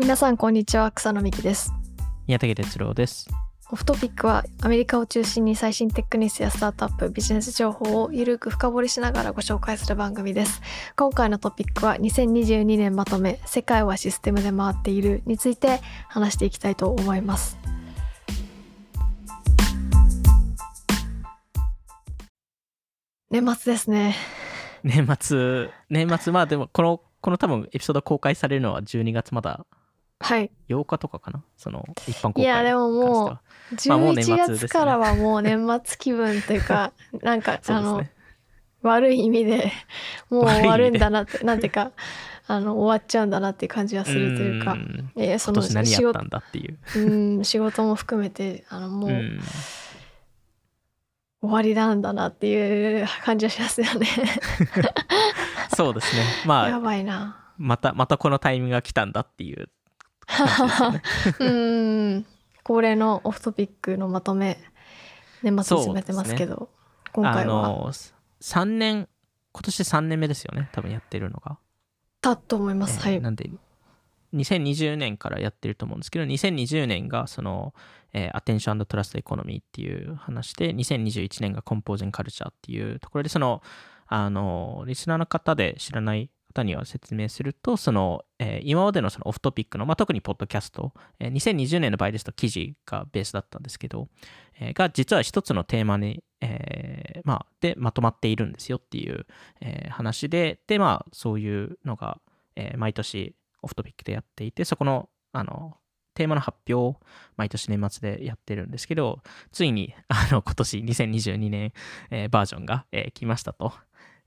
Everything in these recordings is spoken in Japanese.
皆さんこんにちは。草野美希です。宮武哲郎です。オフトピックはアメリカを中心に最新テックニュースやスタートアップビジネス情報をゆるく深掘りしながらご紹介する番組です。今回のトピックは2022年まとめ世界はシステムで回っているについて話していきたいと思います。年末ですね。年末年末まあでもこのこの多分エピソード公開されるのは12月まだはい。8日とかかな？その一般公開いやでももうまあもう年末11ですね。月からはもう年末気分というか なんか、そうあの悪い意味でもう終わるんだなってなんていうかあの終わっちゃうんだなっていう感じがするというかん。えーその仕事う。うん仕事も含めてあのもう、うん。終わりなんだなっていう感じがしますよね。そうですね。まやあばいな。またまたこのタイミングが来たんだっていう うん。恒例のオフトピックのまとめ年末に進めてますけど今あ回は。の3年今年3年目ですよね多分やってるのが。だと思います、はい。えーなんで2020年からやってると思うんですけど2020年がその、えー、アテンショントラストエコノミーっていう話で2021年がコンポーゼンカルチャーっていうところでそのあのリスナーの方で知らない方には説明するとその、えー今までのそのオフトピックの、まあ、特にポッドキャスト、えー2020年の場合ですと記事がベースだったんですけど、えーが実は一つのテーマに、えーまあ、でまとまっているんですよっていう、えー話ででまあそういうのが、えー毎年オフトピックでやっていてそこのあのテーマの発表を毎年年末でやってるんですけどついにあの今年2022年、えーバージョンが、えー来ましたと、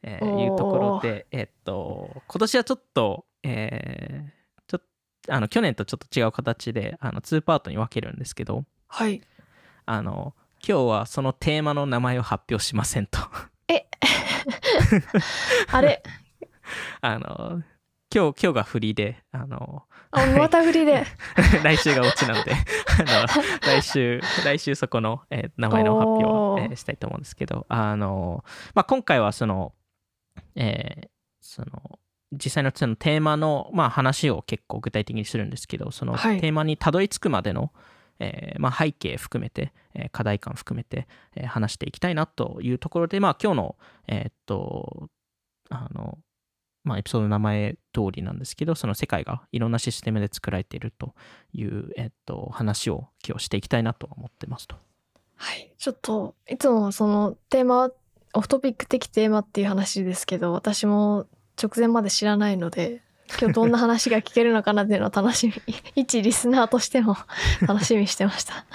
えーいうところでえっと今年はちょっと、えーちょっあの去年とちょっと違う形であの2パートに分けるんですけどはい。あの今日はそのテーマの名前を発表しませんと。あれ？あの今日今日が振りであのあまた振りで。来週がオチなんであの来週来週そこの、えー名前の発表を、えー。したいと思うんですけどあの、まあ、今回はその,、えーその実際のそのテーマの、まあ、話を結構具体的にするんですけどそのはいテーマにたどり着くまでの、えーまあ、背景含めて、えー課題感含めて、えー話していきたいなというところで、まあ、今日のえーっとあのまあ、エピソードの名前通りなんですけど、その世界がいろんなシステムで作られているという、えっと、話を今日していきたいなと思ってますと。はいちょっといつもそのテーマオフトピック的テーマっていう話ですけど私も直前まで知らないので今日どんな話が聞けるのかなっていうのを楽しみ 一リスナーとしても 楽しみにしてました。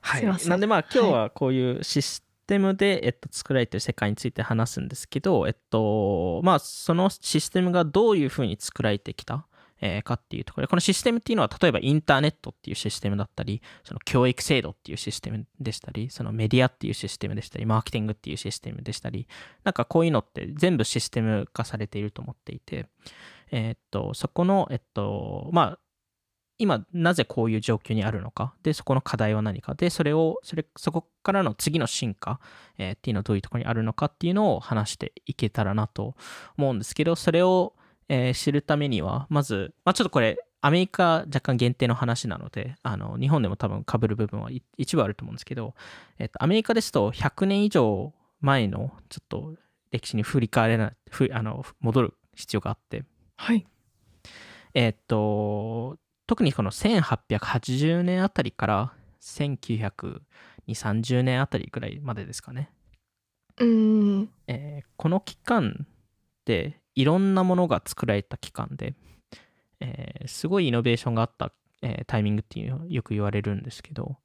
はすいません。なんでまあ今日はこういうシステムで、えっと、作られている世界について話すんですけど、えっと、まあそのシステムがどういうふうに作られてきた、えかっていうところで、このシステムっていうのは例えばインターネットっていうシステムだったり、その教育制度っていうシステムでしたり、そのメディアっていうシステムでしたり、マーケティングっていうシステムでしたり、なんかこういうのって全部システム化されていると思っていて、えっと、そこの、えっと、まあ、今なぜこういう状況にあるのかでそこの課題は何かでそれをそれそこからの次の進化、えーっていうのはどういうところにあるのかっていうのを話していけたらなと思うんですけどそれを、えー知るためにはまず、まあ、ちょっとこれアメリカ若干限定の話なのであの日本でも多分被る部分はい一部あると思うんですけど、えっとアメリカですと100年以上前のちょっと歴史に振り返れないふあの戻る必要があって。はい。えーっと、特にこの1880年あたりから1920-30年あたりぐらいまでですかね。うーん。えーこの期間でいろんなものが作られた期間で、えーすごいイノベーションがあった、えータイミングっていうのをよく言われるんですけど、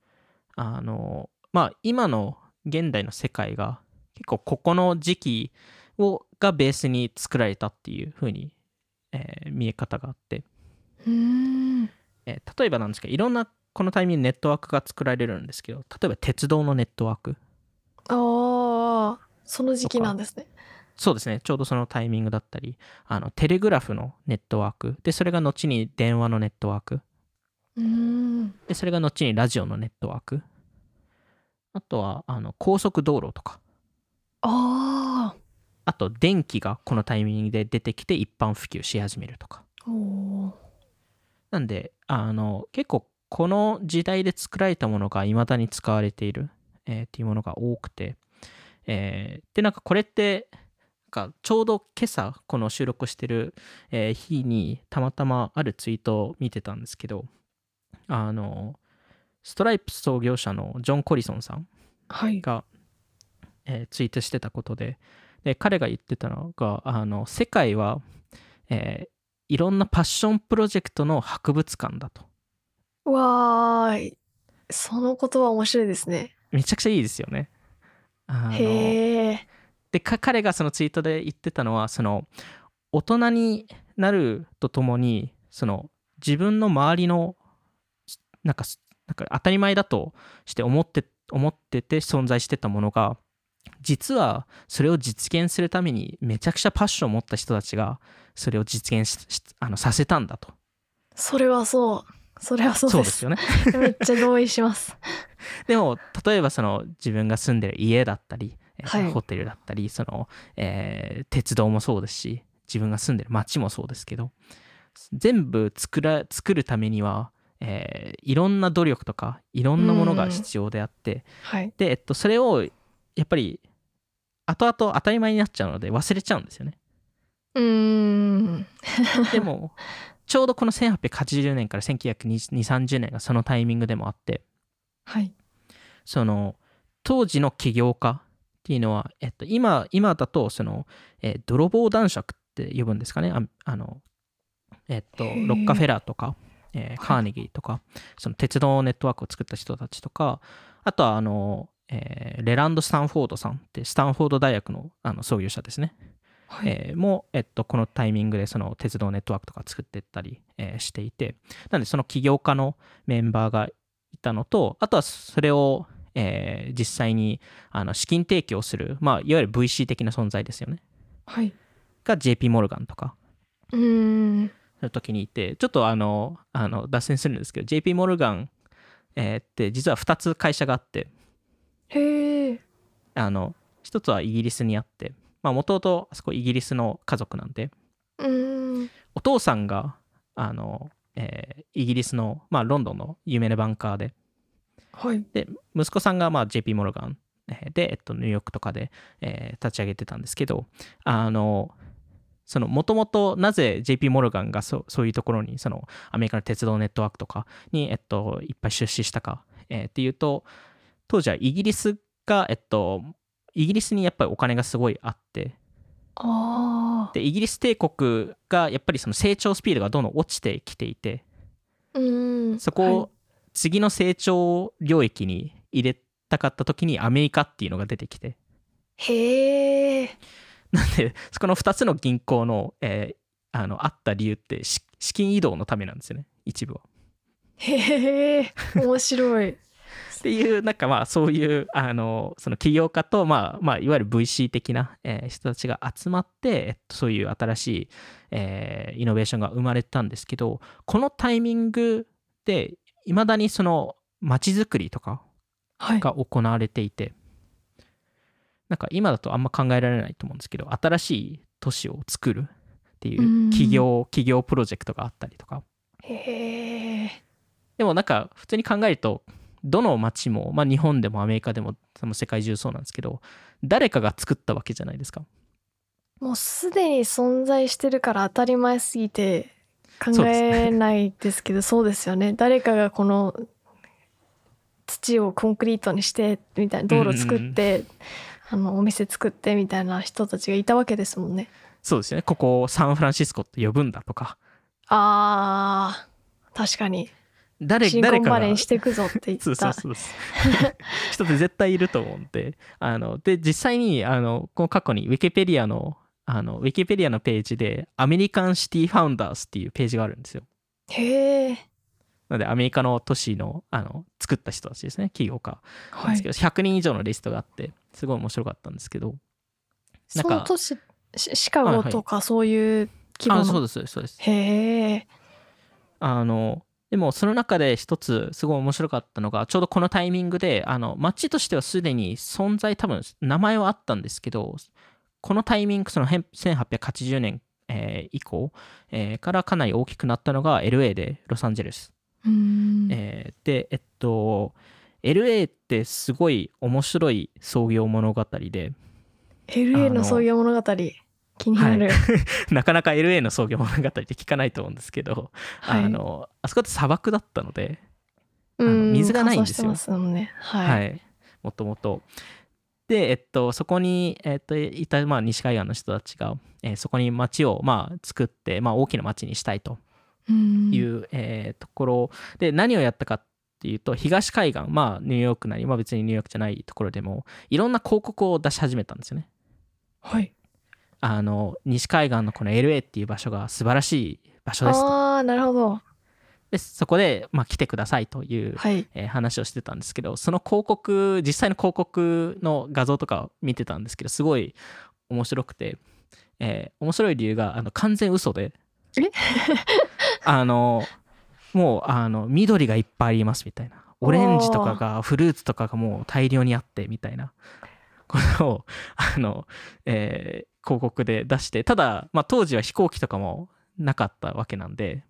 あの、まあ今の現代の世界が結構ここの時期をがベースに作られたっていう風に、えー見え方があって、えー例えばなんですけどいろんなこのタイミングでネットワークが作られるんですけど例えば鉄道のネットワーク。ああその時期なんですねそうですね。ちょうどそのタイミングだったりあのテレグラフのネットワーク。でそれが後に電話のネットワーク。うーん。でそれが後にラジオのネットワーク。あとはあの高速道路とか。ああと電気がこのタイミングで出てきて一般普及し始めるとか。なんで、あの、結構この時代で作られたものが未だに使われている、えーっていうものが多くて、えーで、なんかこれって、かちょうど今朝この収録してる、えー日にたまたまあるツイートを見てたんですけど、あの、ストライプ創業者のジョン・コリソンさんはい。が、えーツイートしてたことでで彼が言ってたのがあの世界は、えーいろんなパッションプロジェクトの博物館だとわーい。その言葉面白いですね。めちゃくちゃいいですよねあのへえ。でか彼がそのツイートで言ってたのはその大人になるとともにその自分の周りのなんかなんか当たり前だとして思って思ってて存在してたものが実はそれを実現するためにめちゃくちゃパッションを持った人たちがそれを実現ししあのさせたんだとそれはそう。それはそうです。よね めっちゃ同意します。でも例えばその自分が住んでる家だったり、えーはいホテルだったりその、えー鉄道もそうですし自分が住んでる街もそうですけど全部作ら作るためには、えーいろんな努力とかいろんなものが必要であってはい。で、えっと、それをやっぱり後々当たり前になっちゃうので忘れちゃうんですよね。うーん。でも ちょうどこの1880年から192030年がそのタイミングでもあってはい。その当時の起業家っていうのは、えっと、今今だとその、えー泥棒男爵って呼ぶんですかね。ああの、えっと、ロッカフェラーとか、えーい。カーネギーとか、その鉄道ネットワークを作った人たちとかあとはあの、えーレランド・スタンフォードさんってスタンフォード大学のあの創業者ですね、はい。えーも、えっと、このタイミングでその鉄道ネットワークとか作っていったり、えーしていて。なんでその起業家のメンバーがいたのとあとはそれを、えー実際にあの資金提供する、まあ、いわゆる VC 的な存在ですよねはい。が JP モルガンとかうーん。の時にいてちょっとあのあの脱線するんですけど JP モルガン、えーって実は2つ会社があってへえ。あの一つはイギリスにあってもともとあそこイギリスの家族なんでうーん。お父さんがあの、えーイギリスの、まあ、ロンドンの有名なバンカーではい。で息子さんが、まあ、JP モルガンえーで、えっと、ニューヨークとかで、えー立ち上げてたんですけどあのそのもともとなぜ JP モルガンがそそういうところにそのアメリカの鉄道ネットワークとかに、えっと、いっぱい出資したか、えーっていうと当時はイギリスが、えっと、イギリスにやっぱりお金がすごいあって。でイギリス帝国がやっぱりその成長スピードがどんどん落ちてきていてうーん。そこを次の成長領域に入れたかった時にアメリカっていうのが出てきてへえ。なんでそこの2つの銀行の,、えーあのあった理由ってし資金移動のためなんですよね一部は。へえ。面白い。っていうなんかまあそういうあのその起業家と、まあまあ、いわゆる VC 的な、えー人たちが集まって、えっと、そういう新しい、えーイノベーションが生まれたんですけどこのタイミングでいまだにその街づくりとかはい。が行われていてなんか今だとあんま考えられないと思うんですけど新しい都市を作るっていううん企業企業プロジェクトがあったりとかへえ。でもなんか普通に考えるとどの街も、まあ、日本でもアメリカでもその世界中そうなんですけど誰かが作ったわけじゃないですかもうすでに存在してるから当たり前すぎて考えないですけどそうですよね。誰かがこの土をコンクリートにしてみたいな道路作って、あのお店作ってみたいな人たちがいたわけですもんね。そうですよね。ここをサンフランシスコって呼ぶんだとか。あー確かに。誰シリコン誰かが。バレーにしていくぞって言った。そうそうそう 人って絶対いると思うんで。あので実際にあのこの過去にウィキペディアのあのウィキペディアのページでアメリカンシティファウンダーズっていうページがあるんですよ。へえ。なのでアメリカの都市のあの作った人たちですね。起業家。ですけど、100人以上のリストがあってすごい面白かったんですけど。なんかその都市シシカゴとかそういう規模の、あそうですそうですそうです。へえ。あのでもその中で一つすごい面白かったのがちょうどこのタイミングであの街としてはすでに存在多分名前はあったんですけどこのタイミングそのへん1880年、えー以降、えーからかなり大きくなったのが LA でロサンゼルス。うん。えーで、えっと、LA ってすごい面白い創業物語で、LA あのの創業物語？気になる、なかなか LA の創業物語って聞かないと思うんですけど、はい。あのあそこって砂漠だったので、水がないんですよ。ね。はい、はい、もともと。で、えっと、そこに、えっと、いた、まあ、西海岸の人たちが、えーそこに町を、まあ、作って、まあ、大きな町にしたいとうん。いう、えーところ。で何をやったかっていうと東海岸まあニューヨークなり、まあ、別にニューヨークじゃないところでもいろんな広告を出し始めたんですよね。はい。あの西海岸のこの LA っていう場所が素晴らしい場所ですと。ああなるほどでそこで、まあ、来てくださいという、はい。えー話をしてたんですけどその広告実際の広告の画像とかを見てたんですけどすごい面白くて、えー面白い理由があの完全嘘でえ？あのもうあの緑がいっぱいありますみたいなオレンジとかがフルーツとかがもう大量にあってみたいなことをあの、えー広告で出してただ、まあ、当時は飛行機とかもなかったわけなんで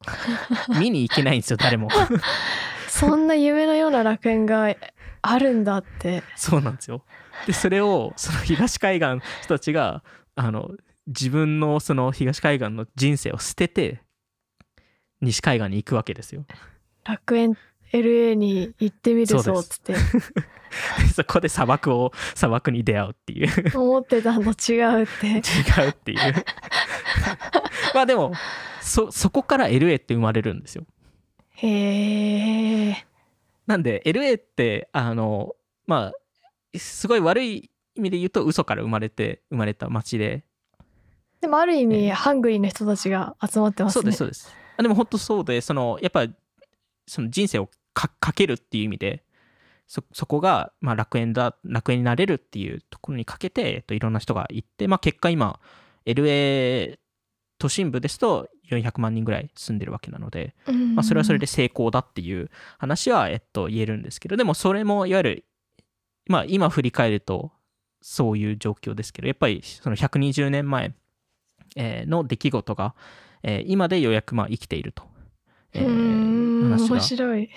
見に行けないんですよ誰も。そんな夢のような楽園があるんだってそうなんですよ。で、それを、その東海岸の人たちが、あの、自分のその東海岸の人生を捨てて、西海岸に行くわけですよ。楽園 LA に行ってみるぞっつって でそこで砂漠を、砂漠に出会うっていう、違思ってたのと違うってうっていう。まあでも、そ、そこから LA って生まれるんですよ。へえなんで、LA って、あの、まあ、すごい悪い意味で言うと嘘から生まれて、生まれた街で、でもある意味ええ。ハングリーな人たちが集まってますね。そうですそうです。あでも本当そうでそのやっぱその人生をかかけるっていう意味でそそこが、まあ、楽園だ楽園になれるっていうところにかけて、えっと、いろんな人が行って、まあ、結果今 LA 都心部ですと400万人ぐらい住んでるわけなので、まあ、それはそれで成功だっていう話は、えっと、言えるんですけどでもそれもいわゆる、まあ、今振り返るとそういう状況ですけどやっぱりその120年前えーの出来事が、えー今でようやくまあ生きていると。えー話が面白い。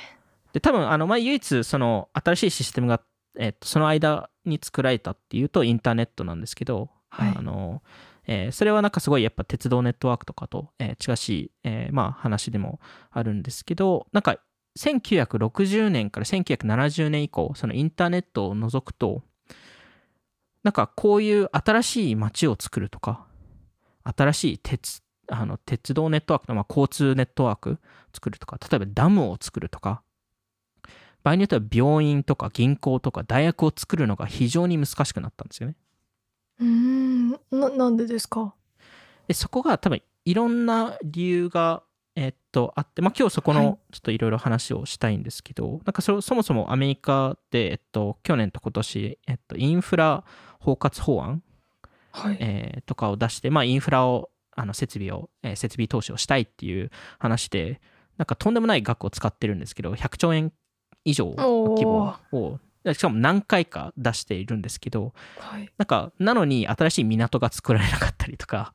で多分あの、まあ、唯一その新しいシステムが、えーとその間に作られたっていうとインターネットなんですけど、はい。あのえーそれはなんかすごいやっぱ鉄道ネットワークとかと、えー近しい、えーまあ、話でもあるんですけどなんか1960年から1970年以降そのインターネットを除くとなんかこういう新しい街を作るとか新しい鉄あの鉄道ネットワークの、まあ、交通ネットワーク作るとか例えばダムを作るとか場合によっては病院とか銀行とか大学を作るのが非常に難しくなったんですよね。うーん。ななんでですか？でそこが多分いろんな理由が、えっとあって、まあ、今日そこはい。のちょっといろいろ話をしたいんですけど、なんかそそもそもアメリカで、えっと、去年と今年、えっと、インフラ包括法案、はい。えーとかを出して、まあ、インフラをあの設備を、えー設備投資をしたいっていう話でなんかとんでもない額を使ってるんですけど100兆円以上の規模をしかも何回か出しているんですけどはい。なんかなのに新しい港が作られなかったりとか。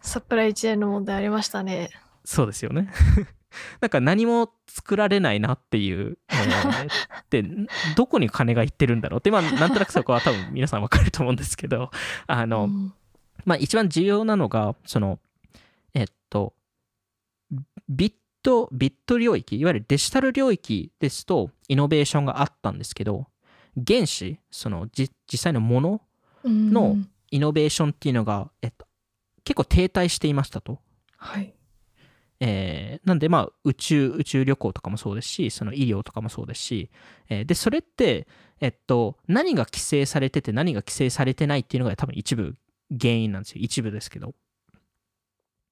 サプライチェーンの問題ありましたね。そうですよね。なんか何も作られないなっていう、えーでどこに金がいってるんだろうって。まあなんとなくそこは多分皆さんわかると思うんですけど。あの、うん。まあ一番重要なのが、その、えっと、ビット、ビット領域、いわゆるデジタル領域ですと、イノベーションがあったんですけど、原子、そのじ実際のもの、うん。のイノベーションっていうのが、えっと、結構停滞していましたと。はい。えーなんでまあ宇宙宇宙旅行とかもそうですしその医療とかもそうですし、えーでそれって、えっと、何が規制されてて何が規制されてないっていうのが多分一部原因なんですよ。一部ですけど。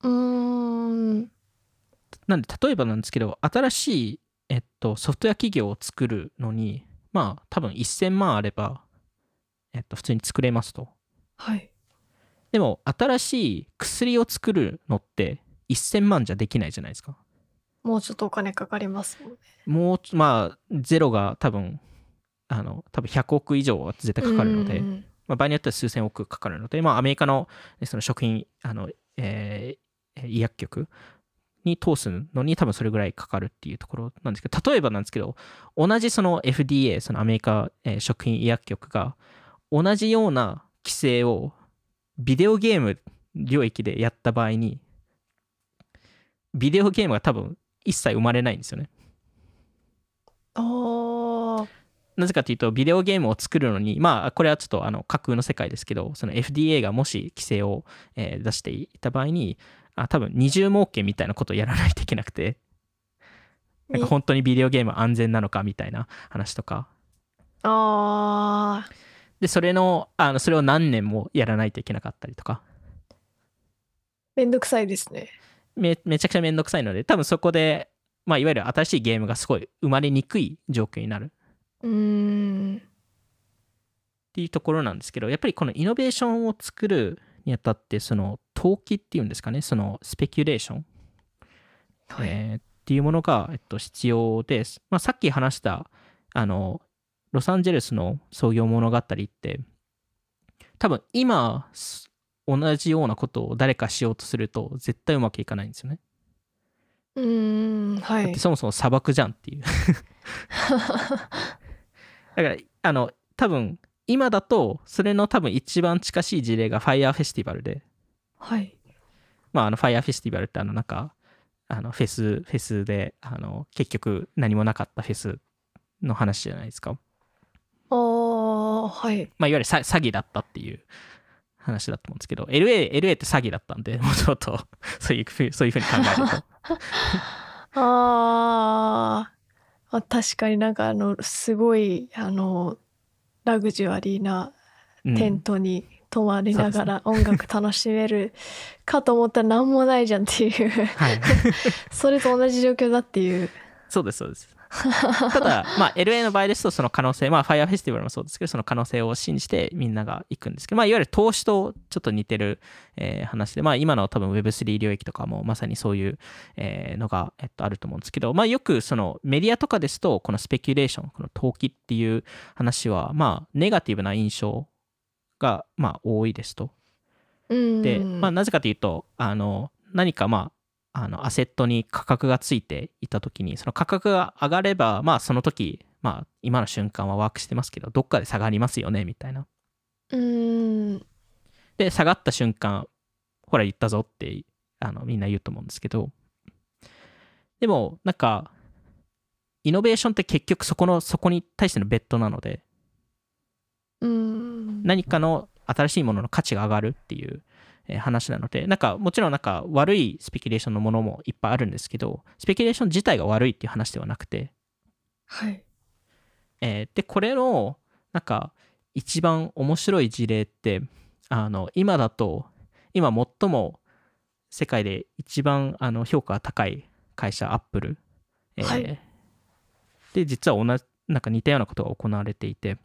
うーん。なんで例えばなんですけど新しい、えっと、ソフトウェア企業を作るのにまあ多分1000万あれば、えっと、普通に作れますと。はい。でも新しい薬を作るのって1000万じゃできないじゃないですか。もうちょっとお金かかりますもんね。もうまあゼロが多分あの多分100億以上は絶対かかるので、うんまあ、場合によっては数千億かかるので、まあ、アメリカのねその食品あのえー医薬局に通すのに多分それぐらいかかるっていうところなんですけど例えばなんですけど同じその FDA そのアメリカ、えー食品医薬局が同じような規制をビデオゲーム領域でやった場合にビデオゲームが多分一切生まれないんですよね。なぜかというとビデオゲームを作るのにまあこれはちょっとあの架空の世界ですけどその FDA がもし規制を、えー出していた場合にあ多分二重儲けみたいなことをやらないといけなくて。なんか本当にビデオゲーム安全なのかみたいな話とか。あー。でそれのあのそれを何年もやらないといけなかったりとか。めんどくさいですね。めめちゃくちゃめんどくさいので多分そこで、まあ、いわゆる新しいゲームがすごい生まれにくい状況になる。うーん。っていうところなんですけどやっぱりこのイノベーションを作るにあたってその投機っていうんですかねそのスペキュレーション、はい、えーっていうものが、えっと、必要です、まあ、さっき話したあのロサンゼルスの創業物語って多分今す同じようなことを誰かしようとすると絶対うまくいかないんですよね、うーんはい。そもそも砂漠じゃんっていう。だからあの多分今だとそれの多分一番近しい事例がファイヤーフェスティバルで。はい。まああのファイヤーフェスティバルってあのなんかあのフェスフェスであの結局何もなかったフェスの話じゃないですか。あーはい。まあいわゆるさ詐欺だったっていう話だと思うんですけど LA, LA って詐欺だったんで もうちょっとそういうふうそういうふうに考えると。あー。あ確かになんかあのすごいあのラグジュアリーなうんテントに泊まりながら音楽楽しめるかと思ったら何もないじゃんっていう。はい。それと同じ状況だっていう。そうですそうです ただ、まあ、LA の場合ですとその可能性まあファイアフェスティバルもそうですけどその可能性を信じてみんなが行くんですけど、まあ、いわゆる投資とちょっと似てる、えー話で、まあ、今の多分 Web3 領域とかもまさにそういう、えーのが、えっと、あると思うんですけど、まあ、よくそのメディアとかですとこのスペキュレーションこの投機っていう話はまあネガティブな印象がまあ多いですと。うんで、まあ、なぜかというとあの何かまああのアセットに価格がついていた時にその価格が上がればまあその時まあ今の瞬間はワークしてますけどどっかで下がりますよねみたいな。うん。で下がった瞬間ほら言ったぞってあのみんな言うと思うんですけど。でもなんかイノベーションって結局そこのそこに対してのベッドなのでうん。何かの新しいものの価値が上がるっていうえー話なので、なんかもちろんなんか悪いスペキュレーションのものもいっぱいあるんですけど、スペキュレーション自体が悪いっていう話ではなくて、はい。えーで、これのなんか一番面白い事例って、あの、今だと、今最も世界で一番あの評価が高い会社、アップル。えーはい。で、実は同じ、なんか似たようなことが行われていて、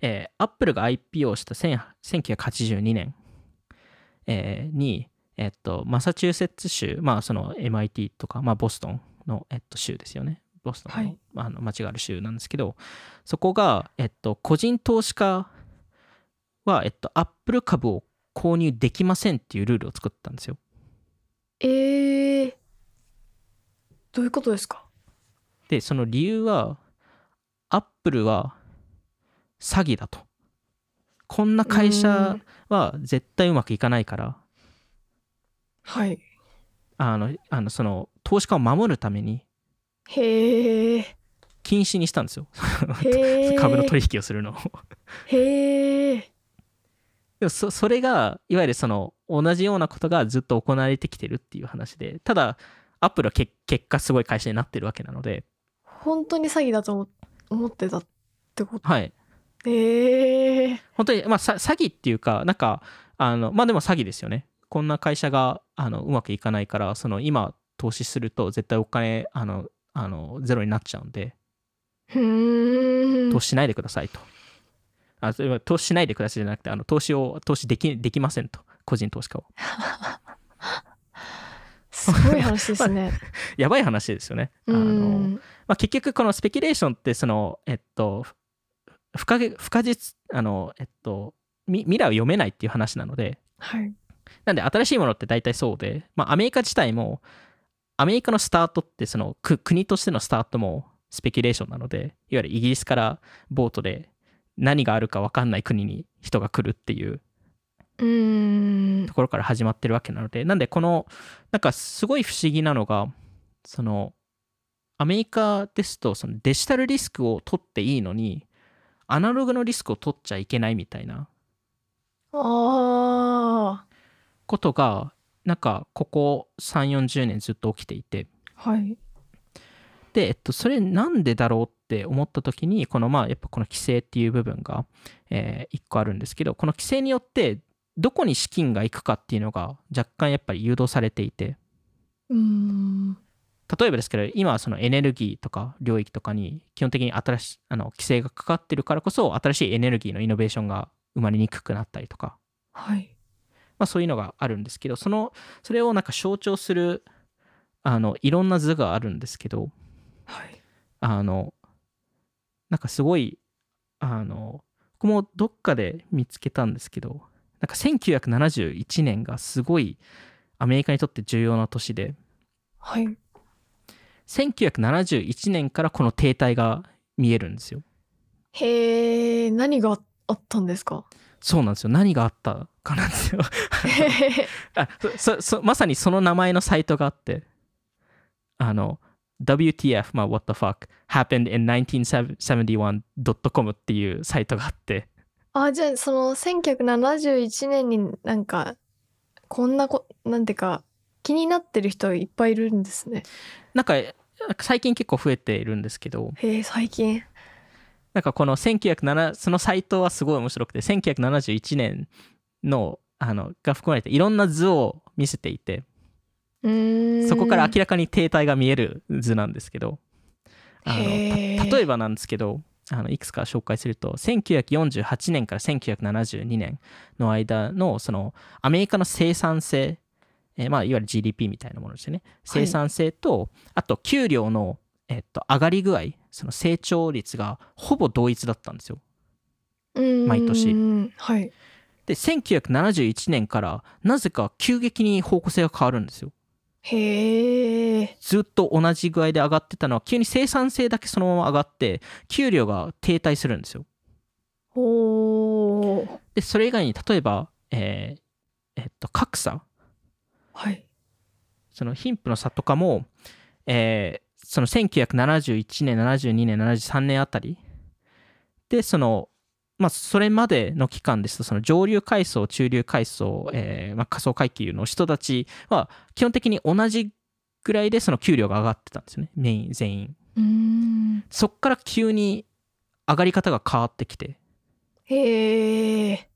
えー、アップルが IPO した1000 1982年、えーに、えっと、マサチューセッツ州、まあ、その MIT とか、まあ、ボストンの、えっと、州ですよね。ボストンの,、はいあの町がある州なんですけど、そこが、えっと、個人投資家は、えっと、アップル株を購入できませんっていうルールを作ったんですよ。えー、どういうことですか？で、その理由は、アップルは詐欺だと。こんな会社は絶対うまくいかないから、はい。あの、あのその投資家を守るためにへえ。禁止にしたんですよ。株の取引をするのを。へえ。でもそそれが、いわゆるその同じようなことがずっと行われてきてるっていう話で、ただ、アップルはけ結果すごい会社になってるわけなので、本当に詐欺だと思思ってたってこと？はい。ええ本当に、まあ、さ詐欺っていうか、なんか、あの、まあでも詐欺ですよね。こんな会社が、あの、うまくいかないから、その、今、投資すると、絶対お金、あの、あの、ゼロになっちゃうんで、ふーん投資しないでくださいと。あ、それは投資しないでくださいじゃなくて、あの、投資を、投資でき、できませんと。個人投資家を。すごい話ですね やばい話ですよね。あうの、んまあ、結局このスペキュレーションってそのえっとふ不可不可実あのえっとみ未来を読めないっていう話なので。はい。なんで新しいものって大体そうで、まあ、アメリカ自体もアメリカのスタートってその国としてのスタートもスペキュレーションなのでいわゆるイギリスからボートで何があるか分かんない国に人が来るっていう。ところから始まってるわけなので。なんでこのなんかすごい不思議なのがそのアメリカですとそのデジタルリスクを取っていいのにアナログのリスクを取っちゃいけないみたいな。ことがなんかここ3 4 0年ずっと起きていて、はい、で、えっと、それなんでだろうって思った時にこのまあやっぱこの規制っていう部分が、えー、1個あるんですけどこの規制によってどこに資金が行くかっていうのが若干やっぱり誘導されていて。うん例えばですけど今はそのエネルギーとか領域とかに基本的に新しいあの規制がかかってるからこそ新しいエネルギーのイノベーションが生まれにくくなったりとか、はい。まあ、そういうのがあるんですけどそのそれをなんか象徴するあのいろんな図があるんですけど、はい、あのなんかすごいあの僕もどっかで見つけたんですけどなんか1971年がすごいアメリカにとって重要な年で、はい、1971年からこの停滞が見えるんですよ。へえ何があったんですか？そうなんですよ。何があったかなんですよ。あそそまさにその名前のサイトがあって。あの WTF、まあ、What the fuck happened in 1971.com っていうサイトがあって。あじゃあその1971年になんかこんなこなんていうか気になってる人いっぱいいるんですね。なんか最近結構増えているんですけどへえ最近。なんかこの1907そのサイトはすごい面白くて1971年のあのが含まれていろんな図を見せていてそこから明らかに停滞が見える図なんですけどあの例えばなんですけどあのいくつか紹介すると1948年から1972年の間のそのアメリカの生産性、えー、まあ、いわゆる GDP みたいなものですね生産性と、はい、あと給料の、えっと、上がり具合その成長率がほぼ同一だったんですよ毎年。はい、で1971年からなぜか急激に方向性が変わるんですよ。へえ。ずっと同じ具合で上がってたのは急に生産性だけそのまま上がって給料が停滞するんですよ。ほでそれ以外に例えば、えー、えっと格差はいその貧富の差とかも、えー、その1971年72年73年あたりでそのまあ、それまでの期間ですと、その上流階層、中流階層、えー、まあ、仮想階級の人たちは、基本的に同じぐらいでその給料が上がってたんですよね、メイン、全員。そっから急に上がり方が変わってきて。へえ。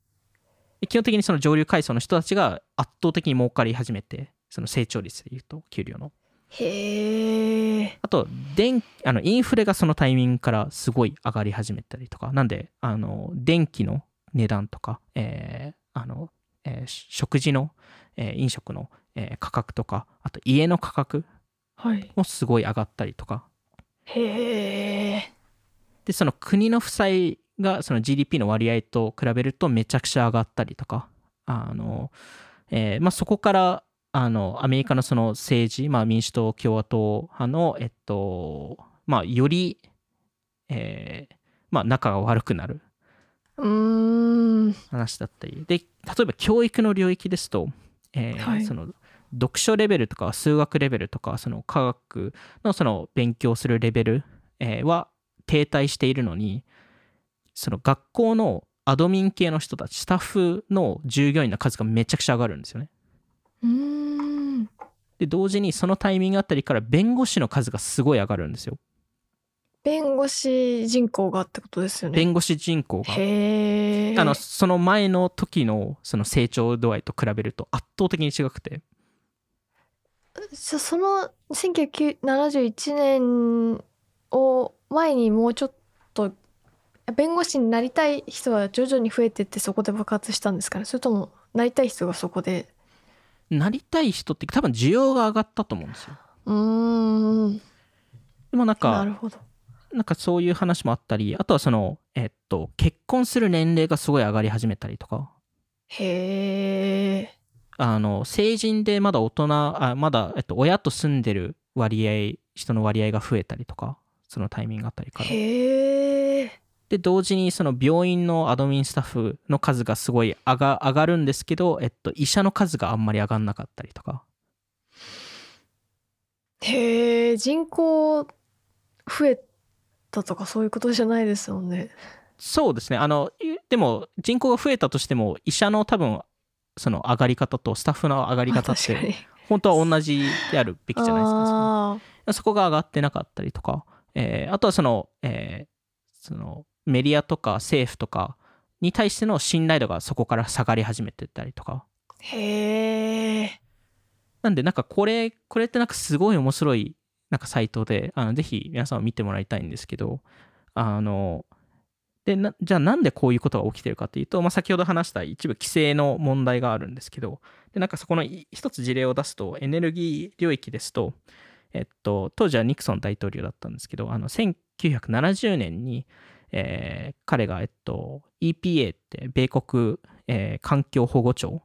基本的にその上流階層の人たちが圧倒的に儲かり始めて、その成長率でいうと、給料の。へえ。あと電あのインフレがそのタイミングからすごい上がり始めたりとかなんであの電気の値段とか、えー、あのえー、食事の、えー、飲食の、えー、価格とかあと家の価格もすごい上がったりとか、はい、へえでその国の負債がその GDP の割合と比べるとめちゃくちゃ上がったりとかあの、えーまあ、そこからあの、アメリカのその政治、まあ民主党、共和党派の、えっと、まあより、えー、まあ仲が悪くなる話だったり。で、例えば教育の領域ですと、えー、はい、その読書レベルとか数学レベルとかその科学のその勉強するレベル、えー、は停滞しているのにその学校のアドミン系の人たちスタッフの従業員の数がめちゃくちゃ上がるんですよね。で同時にそのタイミングあたりから弁護士の数がすごい上がるんですよ。弁護士人口がってことですよね。弁護士人口が。へあのその前の時のその成長度合いと比べると圧倒的に違くて。そその1971年を前にもうちょっと弁護士になりたい人は徐々に増えてってそこで爆発したんですかね？それともなりたい人がそこで？なりたい人って多分需要が上がったと思うんですよ。うん。でもなんかなるほど。なんかそういう話もあったりあとはそのえっと結婚する年齢がすごい上がり始めたりとか。へえあの成人でまだ大人あまだ、えっと、親と住んでる割合人の割合が増えたりとかそのタイミングあたりから。へえで同時にその病院のアドミンスタッフの数がすごい上が上がるんですけど、えっと、医者の数があんまり上がんなかったりとか。へえ人口増えたとかそういうことじゃないですもんね。そうですね。あのいでも人口が増えたとしても医者の多分その上がり方とスタッフの上がりまあ方って本当は同じであるべきじゃないですかそこが上がってなかったりとか、えーあとはその,、えーそのメディアとか政府とかに対しての信頼度がそこから下がり始めてったりとか。ーへえなんでなんかこれこれってなんかすごい面白いなんかサイトであのぜひ皆さん見てもらいたいんですけどあのでなじゃあなんでこういうことが起きてるかっていうと、まあ、先ほど話した一部規制の問題があるんですけどでなんかそこのい一つ事例を出すとエネルギー領域ですと、えっと、当時はニクソン大統領だったんですけどあの1970年に、えー彼が、えっと、EPA って米国、えー環境保護庁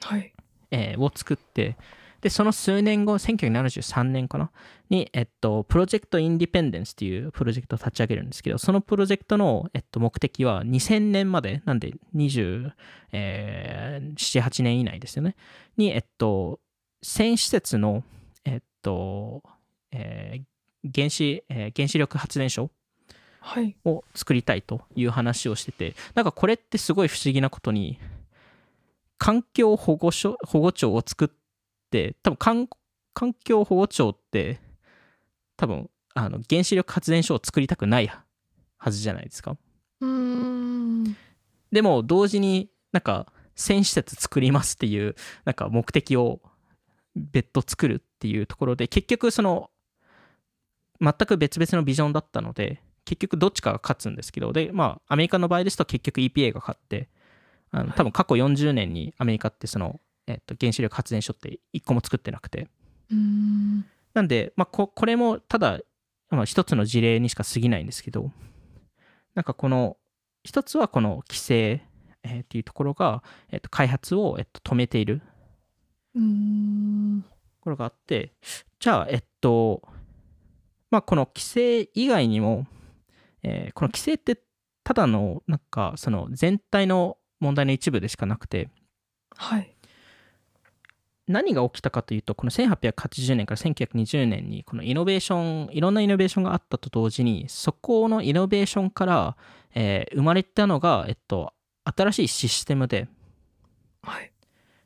はい。えーを作って、で、その数年後、1973年かなに、えっと、プロジェクトインディペンデンスっていうプロジェクトを立ち上げるんですけど、そのプロジェクトの、えっと、目的は2000年まで、なんで27、えー7 8年以内ですよね、に、えっと、1000施設の、えっと、えー原子、えー原子力発電所はいを作りたいという話をしててなんかこれってすごい不思議なことに環境保護所保護庁を作って多分環環境保護庁って多分あの原子力発電所を作りたくないはずじゃないですか。うーん。でも同時になんか1000施設作りますっていうなんか目的を別途作るっていうところで結局その全く別々のビジョンだったので結局どっちかが勝つんですけどでまあアメリカの場合ですと結局 EPA が勝ってあの多分過去40年にアメリカってその、えっと、原子力発電所って1個も作ってなくて。なんで、まあ、ここれもただ、まあ、一つの事例にしか過ぎないんですけどなんかこの一つはこの規制、えーっていうところが、えっと開発を、えっと止めているうーん。ところがあってじゃあえっとまあこの規制以外にも、えーこの規制ってただのなんかその全体の問題の一部でしかなくてはい。何が起きたかというとこの1880年から1920年にこのイノベーションいろんなイノベーションがあったと同時にそこのイノベーションから、えー生まれたのが、えっと、新しいシステムではい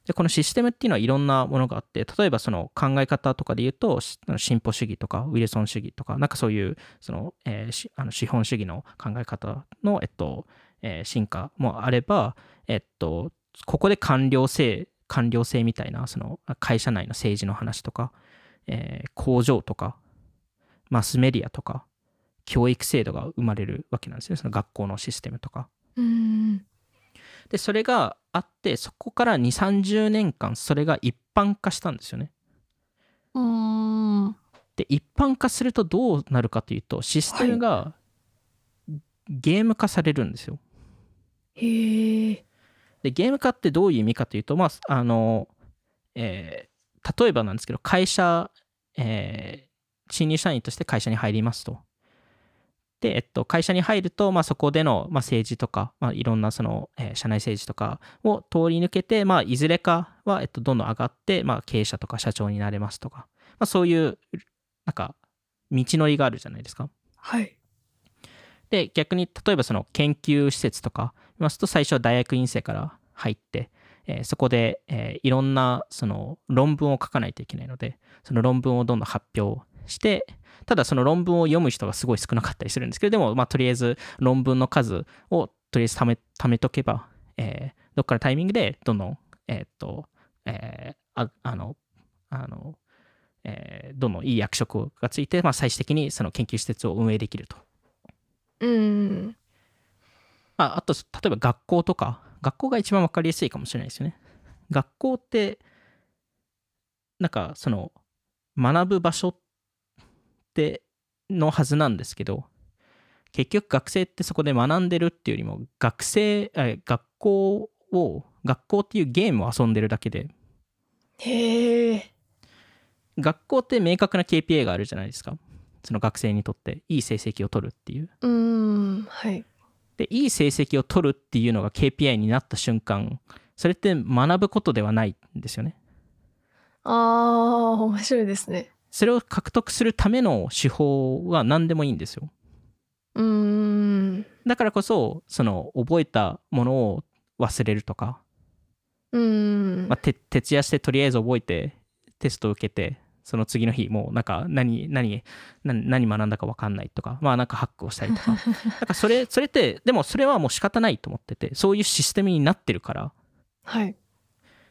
でこのシステムっていうのはいろんなものがあって例えばその考え方とかで言うと進歩主義とかウィルソン主義とかなんかそういうその、えーあの資本主義の考え方の、えっとえー進化もあれば、えっと、ここで官僚制官僚制みたいなその会社内の政治の話とか、えー工場とかマスメディアとか教育制度が生まれるわけなんですねその学校のシステムとか。うんでそれがあってそこから2 3 0年間それが一般化したんですよね。うーんで一般化するとどうなるかというとシステムがゲーム化されるんですよ。へえでゲーム化ってどういう意味かというとまああの、えー例えばなんですけど会社、えー新入社員として会社に入りますと。で、えっと、会社に入ると、まあ、そこでの、まあ、政治とか、まあ、いろんなその、えー社内政治とかを通り抜けて、まあ、いずれかは、えっと、どんどん上がって、まあ、経営者とか社長になれますとか、まあ、そういうなんか道のりがあるじゃないですか。はいで逆に例えばその研究施設とか見ますと最初は大学院生から入って、えーそこで、えーいろんなその論文を書かないといけないのでその論文をどんどん発表してただその論文を読む人がすごい少なかったりするんですけどでもまあとりあえず論文の数をとりあえず貯め貯めとけば、えーどっかのタイミングでどんどんえーっと、えーああのあの、えーどんどんいい役職がついて、まあ、最終的にその研究施設を運営できると。うーんまあ、あと、例えば学校とか、学校が一番わかりやすいかもしれないですよね。学校って、なんか、その、学ぶ場所ってのはずなんですけど、結局学生ってそこで学んでるっていうよりも、学生、え学校を、学校っていうゲームを遊んでるだけで、へえ。学校って明確な KPI があるじゃないですかその学生にとっていい成績を取るっていううーん。はい。でいい成績を取るっていうのが KPI になった瞬間それって学ぶことではないんですよねああ、面白いですね。それを獲得するための手法は何でもいいんですようーん。だからこそその覚えたものを忘れるとか、うーん。まあ、て徹夜してとりあえず覚えてテストを受けてその次の日もうなんか何何何何学んだか分かんないとかまあなんかハックをしたりとか なんかそれそれってでもそれはもう仕方ないと思っててそういうシステムになってるからはい。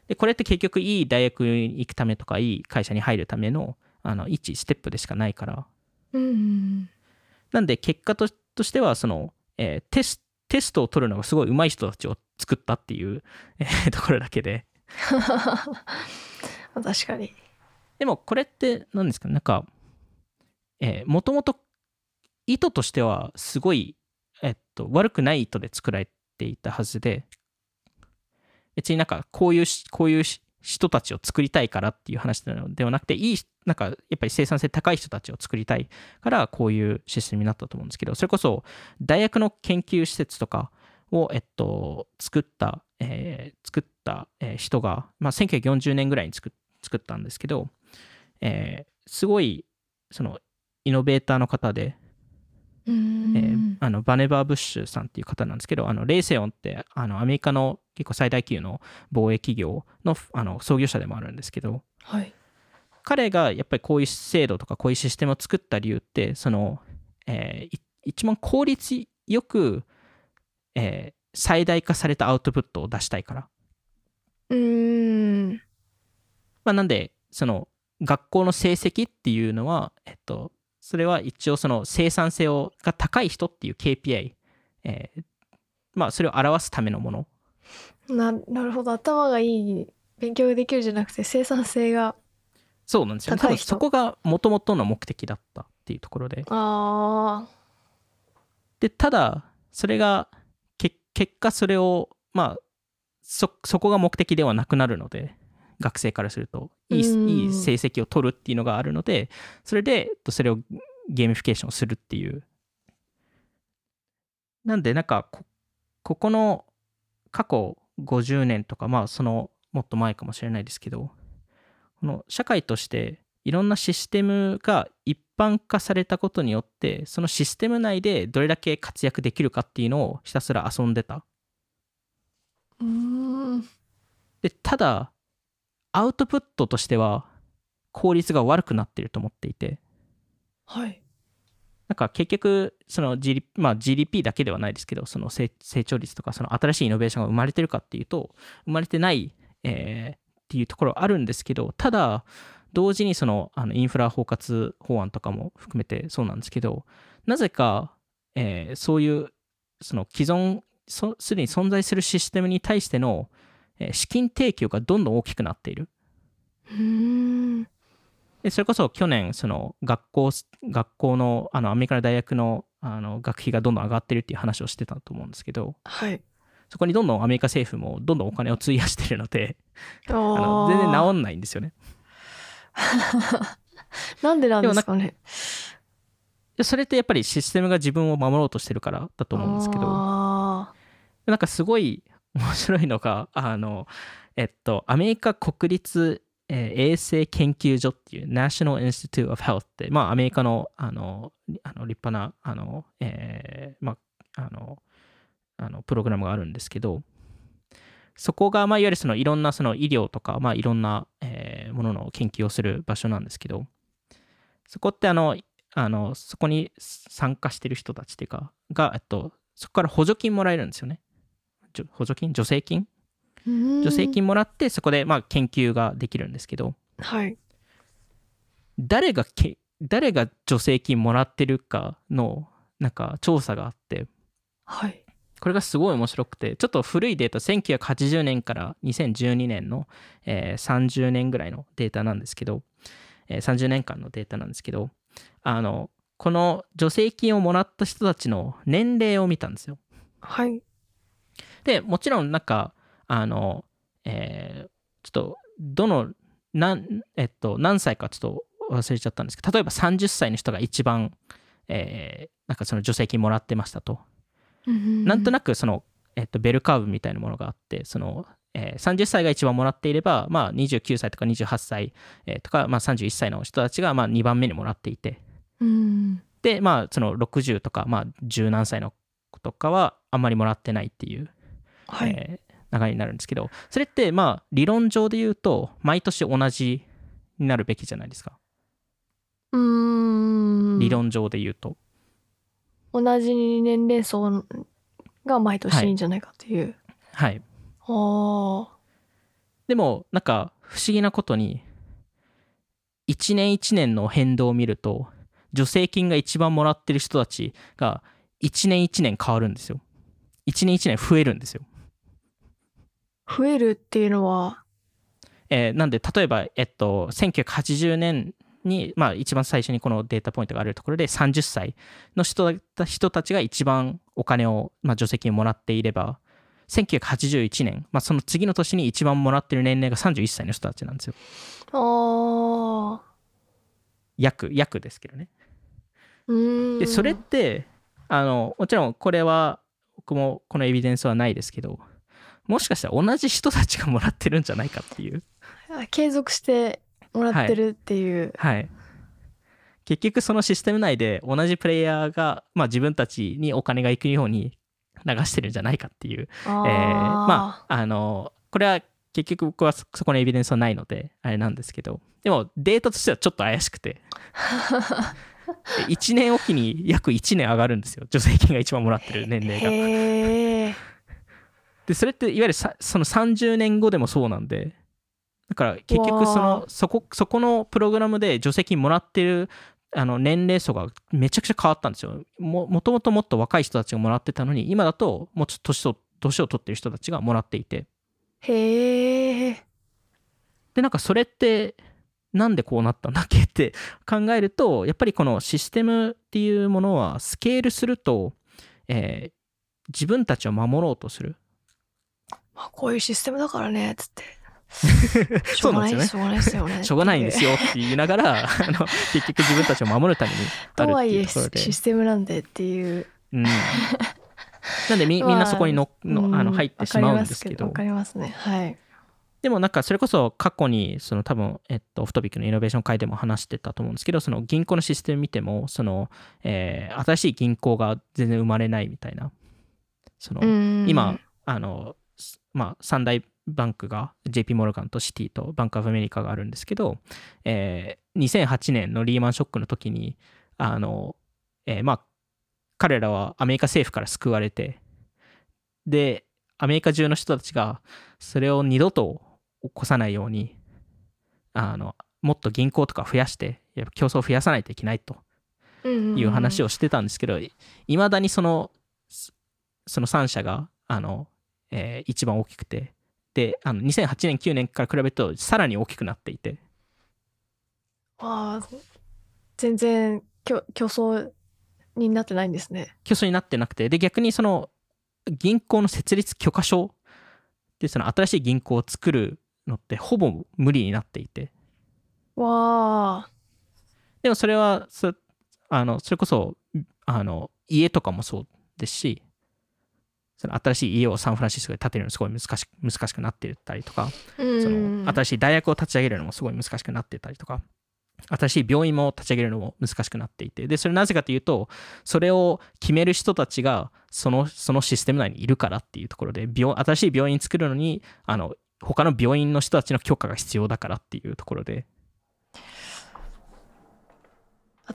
でこれって結局いい大学に行くためとかいい会社に入るためのあの一ステップでしかないからうん。なんで結果ととしてはその、えーテステストを取るのがすごい上手い人たちを作ったっていう、えーところだけで 確かに。でもこれって何ですかねなんかもともと意図としてはすごい、えっと、悪くない意図で作られていたはずで別になんかこういうしこういうし人たちを作りたいからっていう話なのではなくていいなんかやっぱり生産性高い人たちを作りたいからこういうシステムになったと思うんですけどそれこそ大学の研究施設とかを、えっと、作った、えー作った、えー人が、まあ、1940年ぐらいに作ったんですけど、えーすごいそのイノベーターの方で。えーあのバネバー・ブッシュさんっていう方なんですけどあのレイセオンってあのアメリカの結構最大級の防衛企業のあの創業者でもあるんですけどはい。彼がやっぱりこういう制度とかこういうシステムを作った理由ってその、えーい一番効率よく、えー最大化されたアウトプットを出したいからうーん。まあ、なんでその学校の成績っていうのは、えっと、それは一応その生産性をが高い人っていう KPI、えーまあ、それを表すためのものななるほど。頭がいい勉強ができるじゃなくて生産性がそうなんですよ。多分そこがもともとの目的だったっていうところで。あでただそれがけ結果それをまあそそこが目的ではなくなるので学生からすると。いいうん。いい成績を取るっていうのがあるのでそれでえっとそれをゲーミフィケーションするっていう。なんでなんかこここの過去50年とかまあそのもっと前かもしれないですけどこの社会としていろんなシステムが一般化されたことによってそのシステム内でどれだけ活躍できるかっていうのをひたすら遊んでた。でただアウトプットとしては効率が悪くなってると思っていて。はいなんか結局その GDP,、まあ、GDP だけではないですけどその成長率とかその新しいイノベーションが生まれてるかっていうと生まれてない、えーっていうところあるんですけどただ同時にそのあのインフラ包括法案とかも含めてそうなんですけどなぜか、えーそういうその既存すでに存在するシステムに対しての、えー資金提供がどんどん大きくなっている。でそれこそ去年その学校学校のあのアメリカの大学のあの学費がどんどん上がってるっていう話をしてたと思うんですけどはい。そこにどんどんアメリカ政府もどんどんお金を費やしてるのであ あのー全然治んないんですよね。なんでなんですかね。でそれってやっぱりシステムが自分を守ろうとしてるからだと思うんですけどあなんかすごい面白いのがあのえっとアメリカ国立えー衛生研究所っていう National Institute of Health って、まあ、アメリカのあのあの立派なあの、えーまあ、あのあのプログラムがあるんですけどそこが、まあ、いわゆるそのいろんなその医療とか、まあ、いろんな、えーものの研究をする場所なんですけどそこってあのあのそこに参加してる人たちっていうかが、えっと、そこから補助金もらえるんですよね。補助金？助成金？助成金もらってそこでまあ研究ができるんですけど。はい。誰がけ誰が助成金もらってるかのなんか調査があって。はい。これがすごい面白くてちょっと古いデータ1980年から2012年の、えー30年ぐらいのデータなんですけど、えー30年間のデータなんですけど。あのこの助成金をもらった人たちの年齢を見たんですよ。はい。でもちろんなんかあの、えーちょっとどのなん、えっと、何歳かちょっと忘れちゃったんですけど例えば30歳の人が一番、えーなんかその助成金もらってましたと、なんとななくその、えっと、ベルカーブみたいなものがあってその、えー30歳が一番もらっていれば、まあ、29歳とか28歳、えーとか、まあ、31歳の人たちがまあ2番目にもらっていて。うん。でまあその60とか、まあ、10何歳の子とかはあんまりもらってないっていう、はい、えー流れになるんですけどそれってまあ理論上で言うと毎年同じになるべきじゃないですか？うーん。理論上で言うと、同じ年齢層が毎年いいんじゃないかっていう、はい。あ。でもなんか不思議なことに1年1年の変動を見ると助成金が一番もらってる人たちが1年1年変わるんですよ。1年1年増えるんですよ、ー増えるっていうのは？えーなんで例えば、えっと、1980年に、まあ、一番最初にこのデータポイントがあるところで30歳の人だ人たちが一番お金を、まあ、助成金をもらっていれば1981年、まあ、その次の年に一番もらってる年齢が31歳の人たちなんですよ。ああ約約ですけどね。でそれってあのもちろんこれは僕もこのエビデンスはないですけどもしかしたら同じ人たちがもらってるんじゃないかっていう。あ継続してもらってるっていう、はい。結局そのシステム内で同じプレイヤーが、まあ、自分たちにお金が行くように流してるんじゃないかっていう。えーまああのこれは結局僕はそそこのエビデンスはないのであれなんですけど。でもデータとしてはちょっと怪しくて。1年おきに約1年上がるんですよ。助成金が一番もらってる年齢がでそれっていわゆるさその30年後でもそうなんでだから結局そわのそこそこのプログラムで助成金もらってるあの年齢層がめちゃくちゃ変わったんですよ。ももともともっと若い人たちがもらってたのに今だともうちょっと年を年を取ってる人たちがもらっていて。へえでなんかそれってなんでこうなったんだっけって 考えるとやっぱりこのシステムっていうものはスケールすると、えー自分たちを守ろうとするまあこういうシステムだからねっつって。しょうがないしょうがないですよね。しょうがないんですよって言いながら あの結局自分たちを守るためにあるってとはいえシステムなんでっていう。うん、なんでみみんなそこにののあのうん入ってしまうんですけど。わかりますね。はい。でもなんかそれこそ過去にその多分、えっと、オフトピックのイノベーション会でも話してたと思うんですけどその銀行のシステム見てもその、えー新しい銀行が全然生まれないみたいな。その、うん。今あの、すまあ、三大バンクが JP モルガンとシティとバンクオブアメリカがあるんですけど、えー2008年のリーマンショックの時にあの、えーまあ彼らはアメリカ政府から救われてでアメリカ中の人たちがそれを二度と起こさないようにあのもっと銀行とか増やしてやっぱ競争を増やさないといけないという話をしてたんですけどいまだにそのその3社があの、えー一番大きくて。であの2008年9年から比べるとさらに大きくなっていて。あー全然競競争になってないんですね。競争になってなくて。で逆にその銀行の設立許可証でその新しい銀行を作るのってほぼ無理になっていて。わあでもそれはそあのそれこそあの家とかもそうですしその新しい家をサンフランシスコで建てるのすごい難し難しくなってたりとかうん。その新しい大学を立ち上げるのもすごい難しくなってたりとか新しい病院も立ち上げるのも難しくなっていてでそれなぜかというとそれを決める人たちがそのそのシステム内にいるからっていうところで病新しい病院作るのにあの他の病院の人たちの許可が必要だからっていうところで。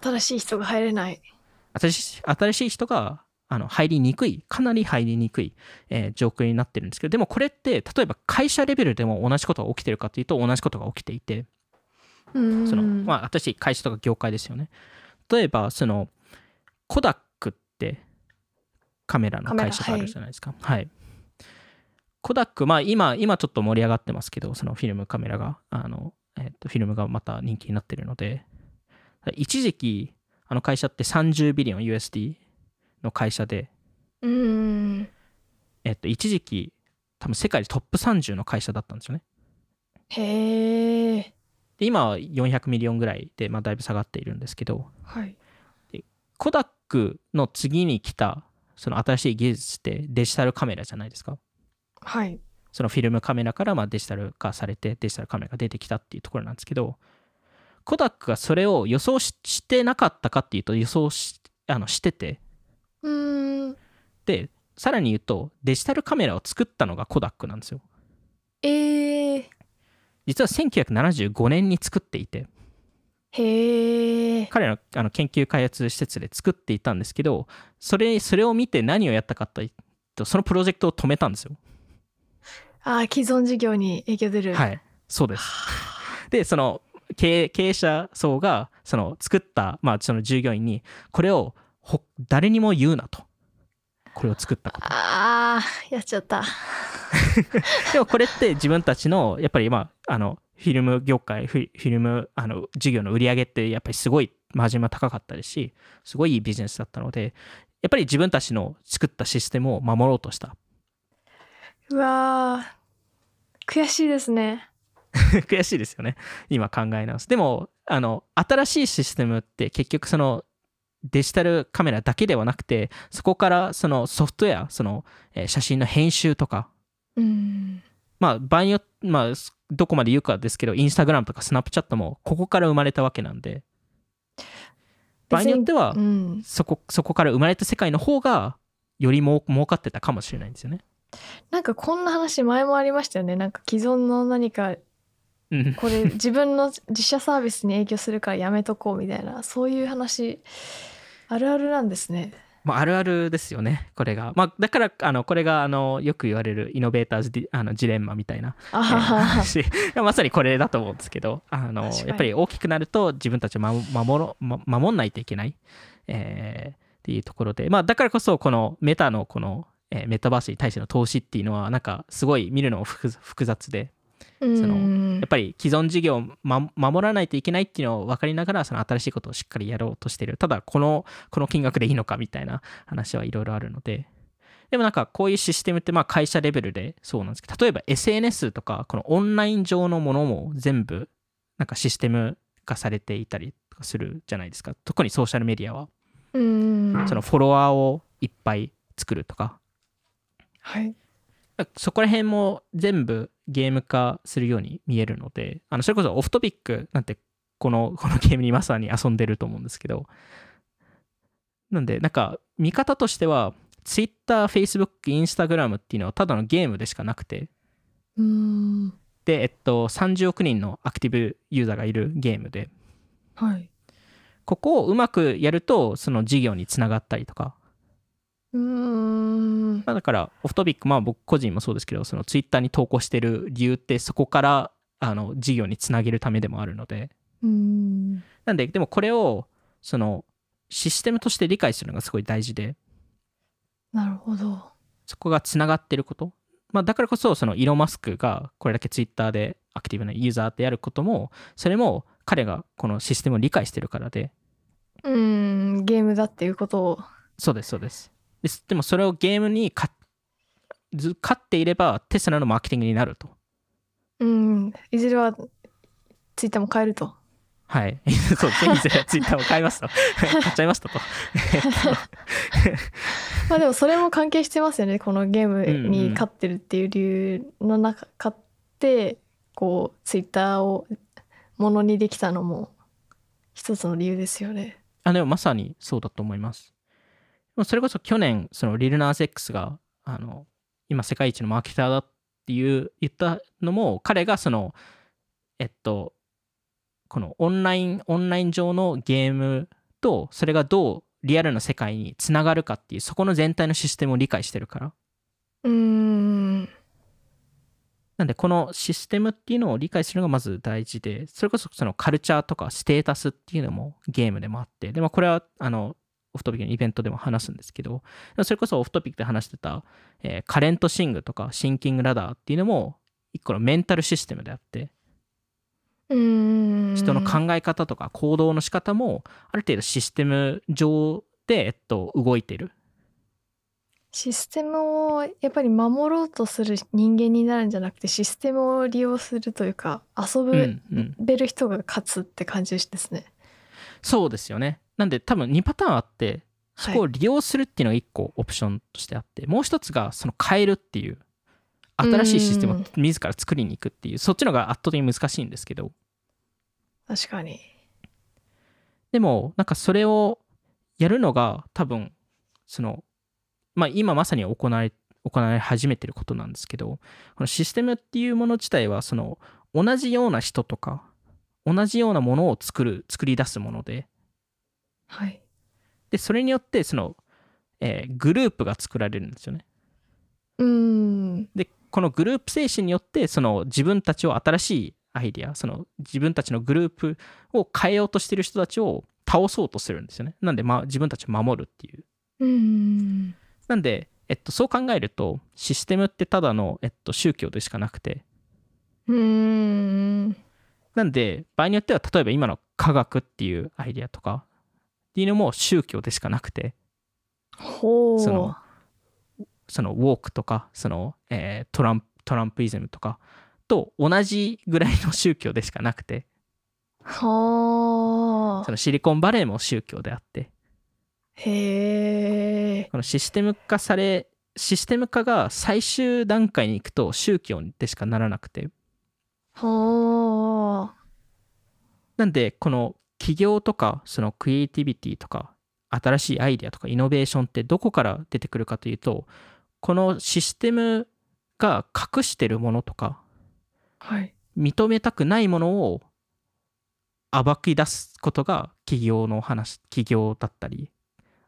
新しい人が入れない。新しい新しい人があの入りにくいかなり入りにくい、えー状況になってるんですけどでもこれって例えば会社レベルでも同じことが起きてるかというと同じことが起きていてうん。そのまあ新しい会社とか業界ですよね。例えばそのコダックってカメラの会社があるじゃないですか。はい、コダックまあ今今ちょっと盛り上がってますけどそのフィルムカメラがあの、えっとフィルムがまた人気になってるので。一時期あの会社って30ビリオン USD の会社で、うん。えっと、一時期多分世界でトップ30の会社だったんですよね。へえ。で今は400 million ぐらいで、まあ、だいぶ下がっているんですけど。はい。コダックの次に来たその新しい技術ってデジタルカメラじゃないですか。はい。そのフィルムカメラからまあデジタル化されてデジタルカメラが出てきたっていうところなんですけど。コダックがそれを予想ししてなかったかっていうと予想しあのしててでさらに言うとデジタルカメラを作ったのがコダックなんですよ。えー、実は1975年に作っていて。へえ彼らのあの研究開発施設で作っていたんですけどそれそれを見て何をやったかというとそのプロジェクトを止めたんですよ。あー既存事業に影響出る。はい。そうです。でその経営者層がその作った、まあ、その従業員にこれをほ誰にも言うなと。これを作ったこと。あーやっちゃった。でもこれって自分たちのやっぱりまああのフィルム業界フィルムあの事業の売り上げってやっぱりすごいマージンも高かったですしすごいいいビジネスだったのでやっぱり自分たちの作ったシステムを守ろうとした。うわー悔しいですね。悔しいですよね。今考え直す。でもあの新しいシステムって結局そのデジタルカメラだけではなくてそこからそのソフトウェアその、えー写真の編集とか。うん。まあ場合によってまあどこまで言うかですけどインスタグラムとかスナップチャットもここから生まれたわけなんで。場合によってはうん。そこそこから生まれた世界の方がよりも儲かってたかもしれないんですよね。なんかこんな話前もありましたよね。なんか既存の何かうん、これ自分の自社サービスに影響するからやめとこうみたいなそういう話あるあるなんですね。まあ、あるあるですよねこれが。まあ、だからあのこれがあのよく言われるイノベーターズあのジレンマみたいな話まさにこれだと思うんですけど。あのやっぱり大きくなると自分たちを守守ろ、ま、守んないといけない、えーっていうところで、まあ、だからこそこのメタのこの、えーメタバースに対しての投資っていうのはなんかすごい見るのも複複雑でそのやっぱり既存事業を、ま、守らないといけないっていうのを分かりながらその新しいことをしっかりやろうとしてる。ただこのこの金額でいいのかみたいな話はいろいろあるので。でもなんかこういうシステムってまあ会社レベルでそうなんですけど例えば SNS とかこのオンライン上のものも全部なんかシステム化されていたりとかするじゃないですか。特にソーシャルメディアは。うん。そのフォロワーをいっぱい作るとか。はいそこら辺も全部ゲーム化するように見えるので、あのそれこそオフトピックなんてこの このゲームにまさに遊んでると思うんですけど、なんで、なんか見方としては、Twitter、Facebook、Instagram っていうのはただのゲームでしかなくて、うん。で、えっと、30億人のアクティブユーザーがいるゲームで、はい。ここをうまくやると、その事業につながったりとか、うん。まあ、だから、オフトピック、まあ僕個人もそうですけど、そのツイッターに投稿してる理由って、そこからあの事業につなげるためでもあるので、うん。なんで、でもこれを、その、システムとして理解するのがすごい大事で、なるほど。そこがつながってること。まあ、だからこそ、その、イーロン・マスクがこれだけツイッターでアクティブなユーザーでやることも、それも彼がこのシステムを理解してるからで、うんゲームだっていうことを。そうです、そうです。ですでも、それをゲームに勝っていれば、テスラのマーケティングになると。うんいずれはツイッターも変えるとはい。そうですね。いずれツイッターを買いますと。買っちゃいました と。まあでもそれも関係してますよねこのゲームに勝ってるっていう理由の中勝ってこうツイッターをものにできたのも一つの理由ですよね。あ、でもまさにそうだと思います。それこそ去年、そのリルナーズ X が、あの、今世界一のマーケターだっていう言ったのも、彼がその、えっと、このオンライン、オンライン上のゲームと、それがどうリアルな世界につながるかっていう、そこの全体のシステムを理解してるから。うーんなんで、このシステムっていうのを理解するのがまず大事で、それこそそのカルチャーとかステータスっていうのもゲームでもあって、でもこれは、あの、オフトピックのイベントでも話すんですけど、それこそオフトピックで話してた、えーカレントシングとかシンキングラダーっていうのも、一個のメンタルシステムであって、うーん人の考え方とか行動の仕方も、ある程度システム上で、えっと、動いてる。システムをやっぱり守ろうとする人間になるんじゃなくてシステムを利用するというか遊べる人が勝つって感じですね。そうですよね。なんで多分2パターンあって、そこを利用するっていうのが1個オプションとしてあって、もう一つがその変えるっていう、新しいシステムを自ら作りに行くっていう、そっちのが圧倒的に難しいんですけど、確かに。でもなんかそれをやるのが多分、その、まあ今まさに行われ、行われ始めてることなんですけど、このシステムっていうもの自体は、その、同じような人とか、同じようなものを作る、作り出すもので、はい。で、それによって、その、えーグループが作られるんですよね。うーん。で、このグループ精神によって、その自分たちを新しいアイデア、その自分たちのグループを変えようとしてる人たちを倒そうとするんですよね。なんで、まあ、自分たちを守るっていう。うーん。なんで、えっと、そう考えると、システムってただの、えっと、宗教でしかなくて、うーん。なんで、場合によっては、例えば今の科学っていうアイデアとか、っていうのも宗教でしかなくて。そのそのウォークとかその、えートランプトランプイズムとかと同じぐらいの宗教でしかなくてはあ。そのシリコンバレーも宗教であってへえ。このシステム化されシステム化が最終段階に行くと宗教でしかならなくてはあ。なんでこの起業とかそのクリエイティビティとか新しいアイデアとかイノベーションってどこから出てくるかというとこのシステムが隠してるものとかはい。認めたくないものを暴き出すことが企業の話企業だったり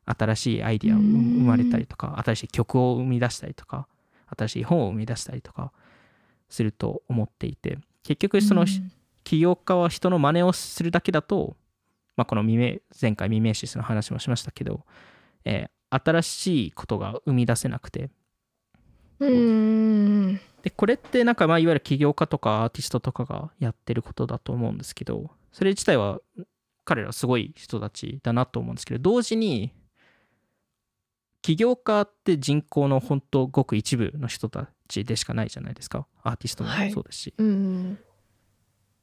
新しいアイディアを生まれたりとか新しい曲を生み出したりとか新しい本を生み出したりとかすると思っていて結局そのうん起業家は人の真似をするだけだと、まあ、この未明前回未明シスの話もしましたけど、えー新しいことが生み出せなくてうーん。でこれってなんかまあいわゆる起業家とかアーティストとかがやってることだと思うんですけどそれ自体は彼らはすごい人たちだなと思うんですけど同時に起業家って人口の本当ごく一部の人たちでしかないじゃないですかアーティストもはいそうですし、うん。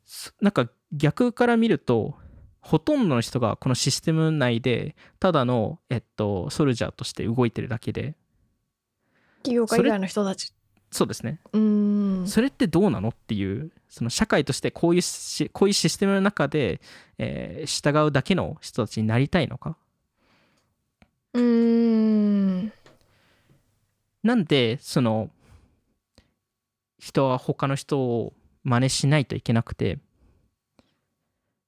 すなんか逆から見るとほとんどの人がこのシステム内でただの、えっと、ソルジャーとして動いてるだけで企業家以外の人たち。そうですねうーん。それってどうなのっていうその社会としてこういうしこういうシステムの中で、えー従うだけの人たちになりたいのかうーん。なんでその人は他の人を真似しないといけなくて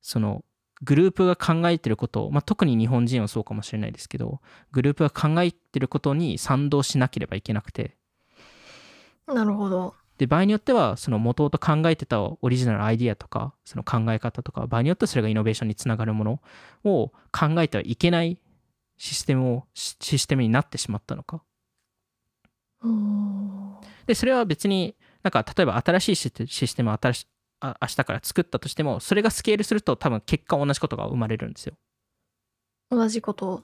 そのグループが考えてることを、まあ、特に日本人はそうかもしれないですけどグループが考えてることに賛同しなければいけなくて。なるほど。で場合によってはその元々考えてたオリジナルアイディアとかその考え方とか場合によってはそれがイノベーションにつながるものを考えてはいけないシステムをシシステムになってしまったのか。でそれは別になんか例えば新しいシステシステムを新しあ明日から作ったとしてもそれがスケールすると多分結果同じことが生まれるんですよ同じこと。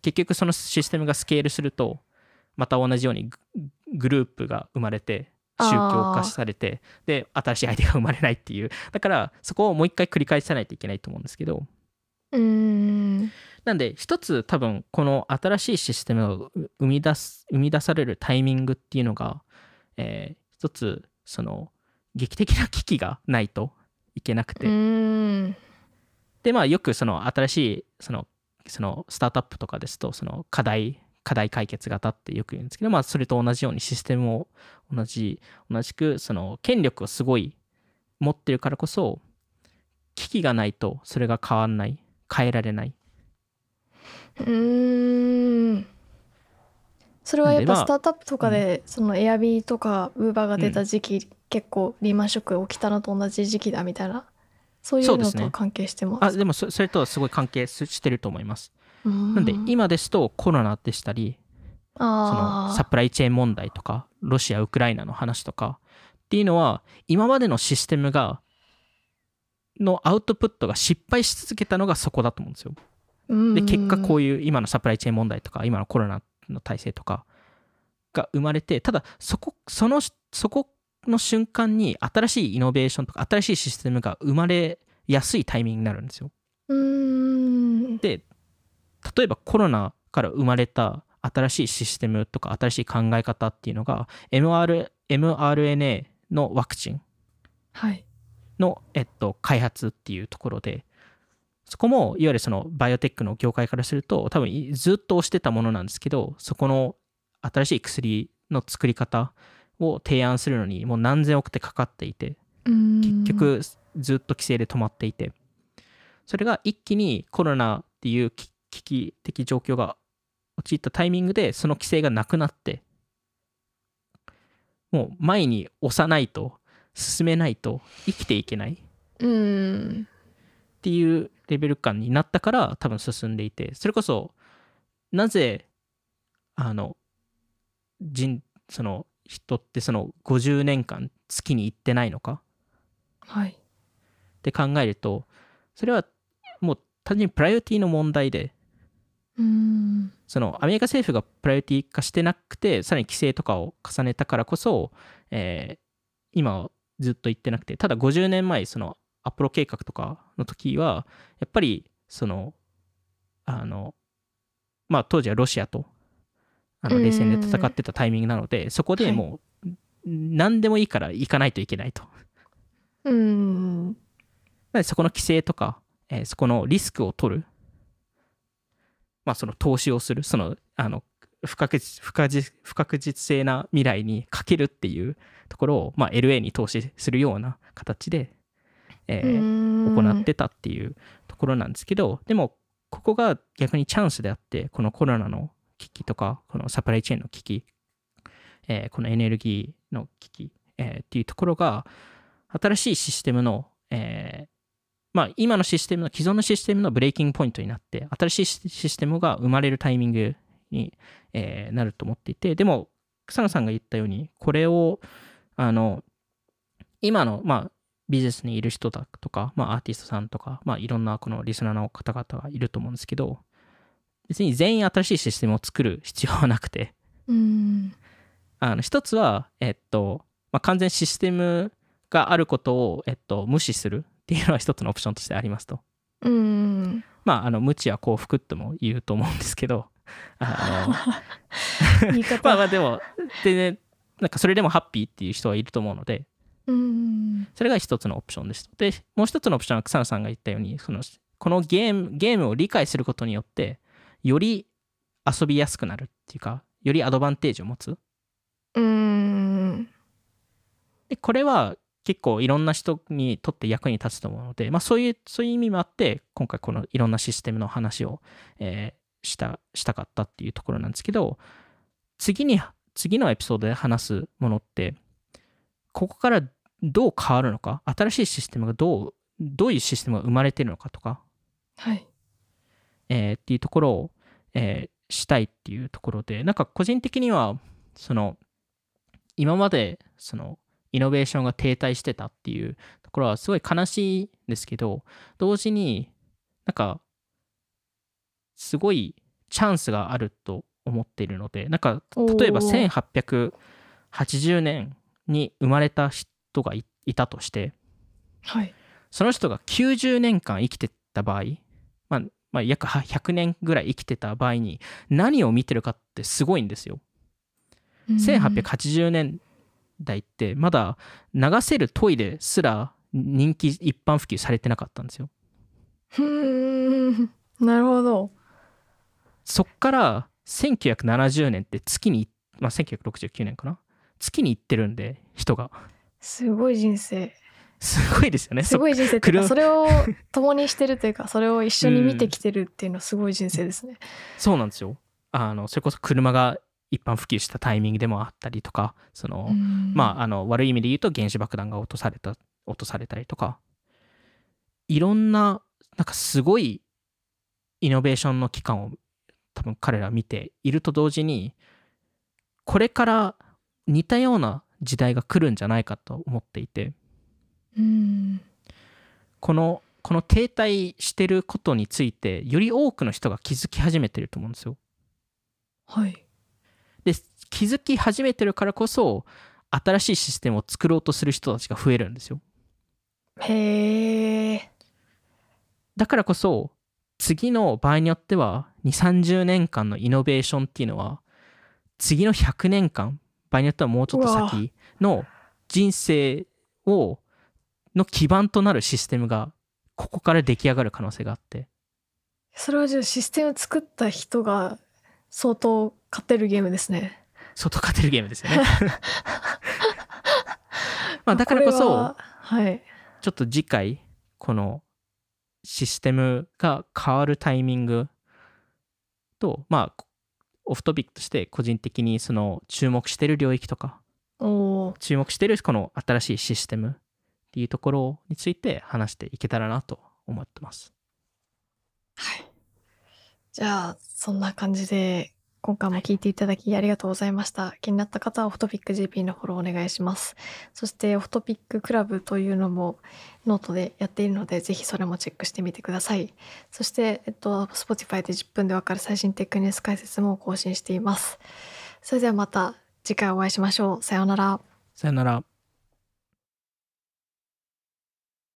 結局そのシステムがスケールするとまた同じようにググループが生まれて宗教化されてで新しいアイデアが生まれないっていうだからそこをもう一回繰り返さないといけないと思うんですけどうーん。なんで一つ多分この新しいシステムを生み出す生み出されるタイミングっていうのが、えー一つその劇的な危機がないといけなくて。でまあよくその新しいそのそのスタートアップとかですとその課題課題解決型ってよく言うんですけどまあそれと同じようにシステムを同じ同じくその権力をすごい持ってるからこそ危機がないとそれが変わんない変えられないうーん。それはやっぱスタートアップとかで、そのエアビーとかウーバーが出た時期、結構リーマンショック起きたのと同じ時期だみたいなそういうのと関係してます。あでもそそれとはすごい関係すしてると思います。ななんで今ですとコロナでしたりそのあサプライチェーン問題とかロシアウクライナの話とかっていうのは今までのシステムがのアウトプットが失敗し続けたのがそこだと思うんですよ。あで結果こうういう今のサプライチェーン問題とか今のコロナの体制とかが生まれてただそこそのそこの瞬間に新しいイノベーションとか新しいシステムが生まれやすいタイミングになるんですよ。で例えばコロナから生まれた新しいシステムとか新しい考え方っていうのが MR mRNA のワクチンはいの、えっと、開発っていうところでそこもいわゆるそのバイオテックの業界からすると多分いずっと推してたものなんですけどそこの新しい薬の作り方を提案するのにもう何千億ってかかっていて結局ずっと規制で止まっていてそれが一気にコロナっていう危危機的状況が陥ったタイミングでその規制がなくなってもう前に押さないと進めないと生きていけない。っうんていうレベル感になったから多分進んでいてそれこそなぜあの人その人ってその50年間月に行ってないのか？はい。って考えるとそれはもう単純にプライオリティの問題でうん。そのアメリカ政府がプライオリティ化してなくてさらに規制とかを重ねたからこそ、えー今はずっと言ってなくてただ50年前そのアポロ計画とかの時はやっぱりそのあのまあ当時はロシアとあのうん。冷戦で戦ってたタイミングなのでそこでもう何でもいいから行かないといけないと。うん。なのでそこの規制とか、えーそこのリスクを取る、まあ、その投資をする、その、あの、不確実不確実不確実性な未来にかけるっていうところを、まあ、LA に投資するような形で、えー行ってたっていうところなんですけど、でも、ここが逆にチャンスであって、このコロナの危機とか、このサプライチェーンの危機、えーこのエネルギーの危機、えーっていうところが、新しいシステムの、えーまあ、今のシステムの既存のシステムのブレイキングポイントになって新しいシシステムが生まれるタイミングに、えーなると思っていてでも草野さんが言ったようにこれをあの今の、まあ、ビジネスにいる人だとか、まあ、アーティストさんとか、まあ、いろんなこのリスナーの方々がいると思うんですけど別に全員新しいシステムを作る必要はなくてうん。あの一つは、えっとまあ、完全システムがあることを、えっと、無視するっていうのは一つのオプションとしてありますと。うん。まあ、あの無知は幸福とも言うと思うんですけど、あの 方。まあまあでも、でね、なんかそれでもハッピーっていう人はいると思うので、うんそれが一つのオプションです。で、もう一つのオプションは草野さんが言ったように、そのこのゲームゲームを理解することによって、より遊びやすくなるっていうか、よりアドバンテージを持つ。うんで、これは結構いろんな人にとって役に立つと思うので、まあそういう、そういう意味もあって、今回このいろんなシステムの話を、えーした、したかったっていうところなんですけど、次に、次のエピソードで話すものって、ここからどう変わるのか、新しいシステムがどう、どういうシステムが生まれてるのかとか、はい。えーっていうところを、えーしたいっていうところで、なんか個人的には、その、今まで、その、イノベーションが停滞してたっていうところはすごい悲しいんですけど、同時になんか、すごいチャンスがあると思っているので、なんか、例えばおー1880年に生まれた人がいいたとして、はい。その人が90年間生きてた場合、まあ、まあ、約は100年ぐらい生きてた場合に何を見てるかってすごいんですよ。1880年代ってまだ流せるトイレすら人気一般普及されてなかったんですよ。うん。なるほど。そっから1970年って月に、まあ、1969年かな月に行ってるんで人が。すごい人生すごいですよね。すごい人生っていうか車それを共にしてるというかそれを一緒に見てきてるっていうのはすごい人生ですね。そうなんですよ。あのそれこそ車が一般普及したタイミングでもあったりとかその、まあ、あの悪い意味で言うと原子爆弾が落とされた落とされたりとかいろんななんかすごいイノベーションの期間を多分彼らは見ていると同時にこれから似たような時代が来るんじゃないかと思っていてうん。このこの停滞してることについてより多くの人が気づき始めてると思うんですよ。はい。で気づき始めてるからこそ新しいシステムを作ろうとする人たちが増えるんですよ。へえだからこそ次の場合によっては2 3 0年間のイノベーションっていうのは次の100年間場合によってはもうちょっと先の人生をの基盤となるシステムがここから出来上がる可能性があって。それはじゃあシステム作った人が相当勝てるゲームですね。相当勝てるゲームですよね。まあだからこそははい。ちょっと次回このシステムが変わるタイミングとまあオフトピックとして個人的にその注目してる領域とか注目してるこの新しいシステムっていうところについて話していけたらなと思ってます。はいじゃあそんな感じで今回も聞いていただきありがとうございました。気になった方はオフトピック GP のフォローお願いします。そして Off Topic Club というのもノートでやっているので、ぜひそれもチェックしてみてください。そして、えっと、Spotify で10分でわかる最新テックニュース解説も更新しています。それではまた次回お会いしましょう。さようなら。さよなら。